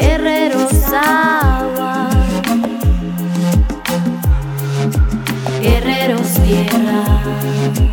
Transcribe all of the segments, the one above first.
Guerrero Saba, Guerreros Tierra.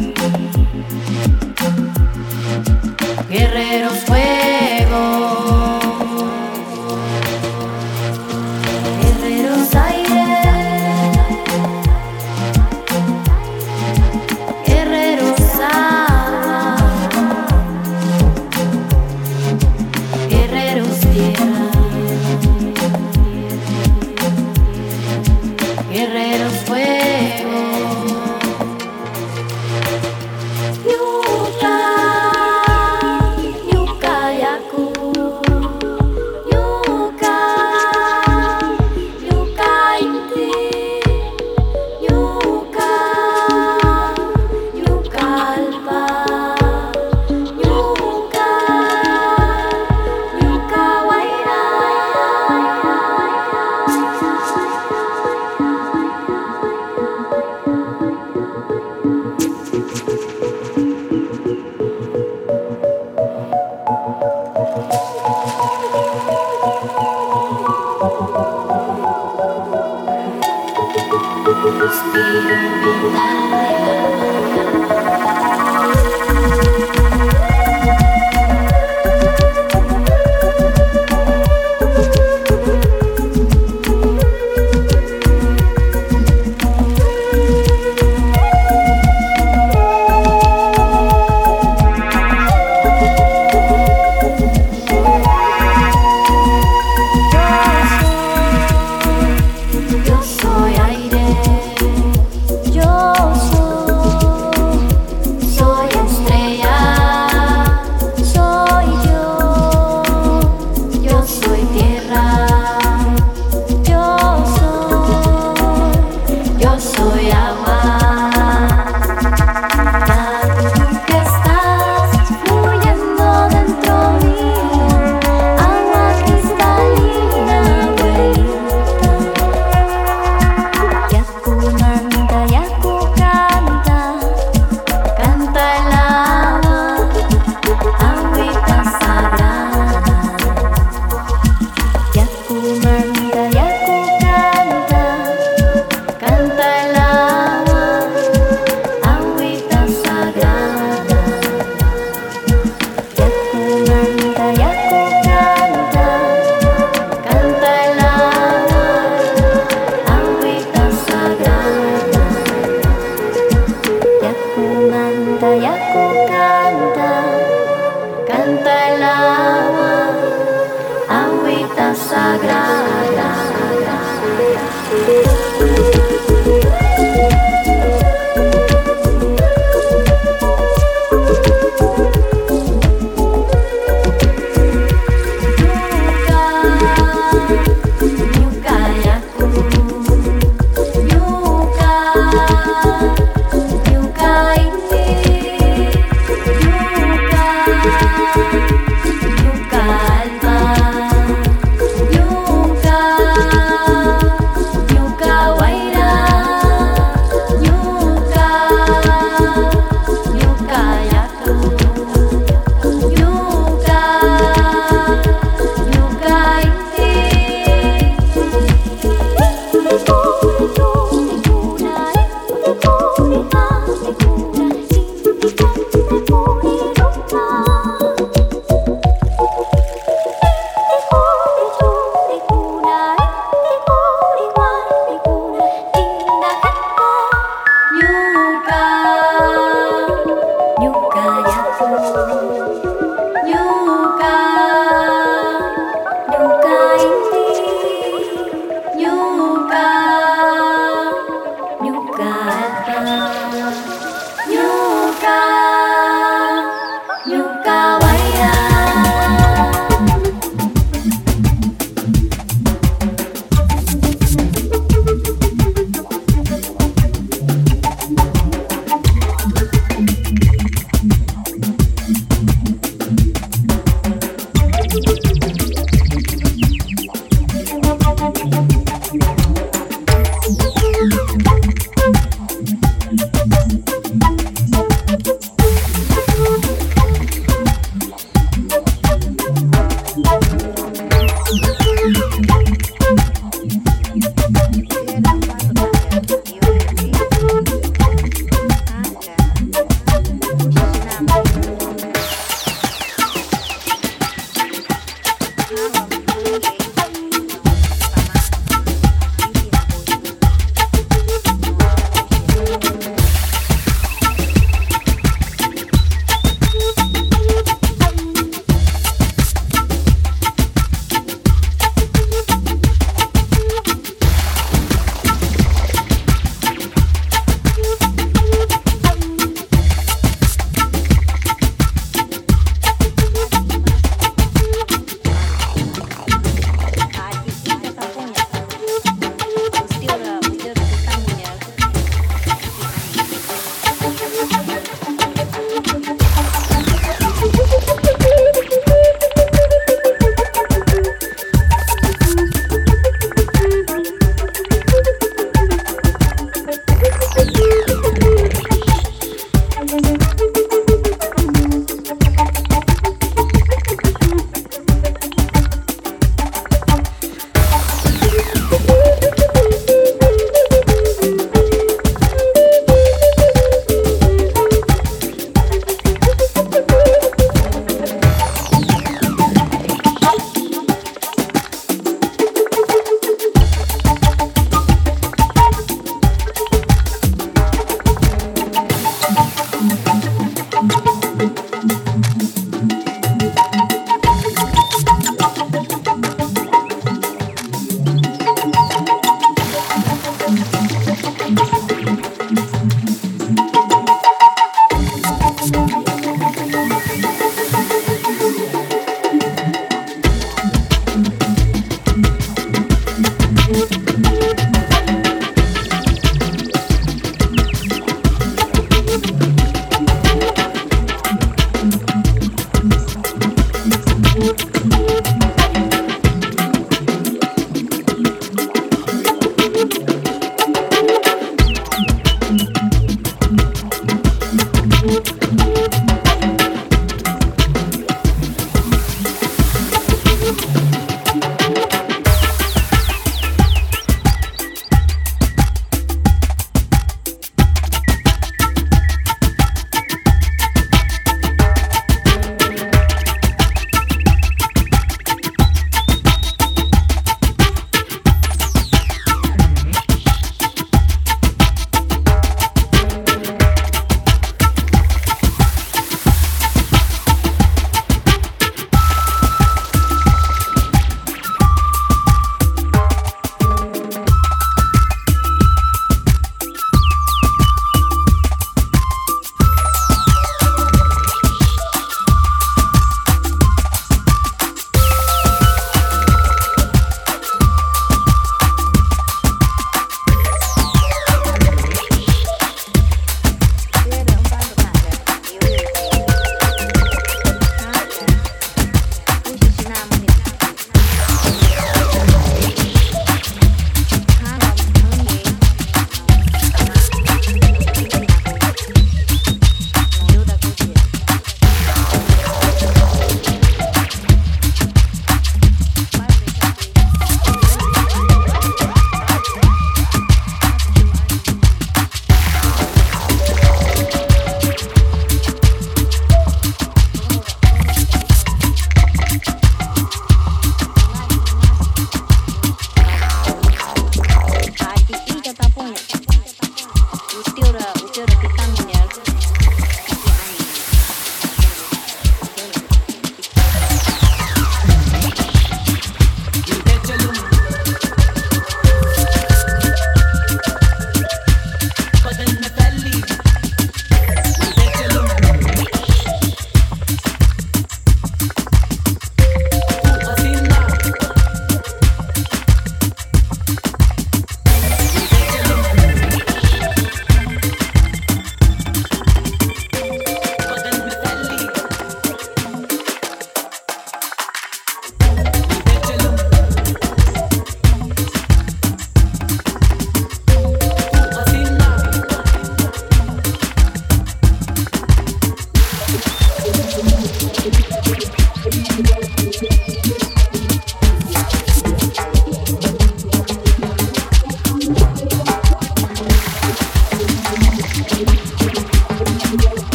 Musik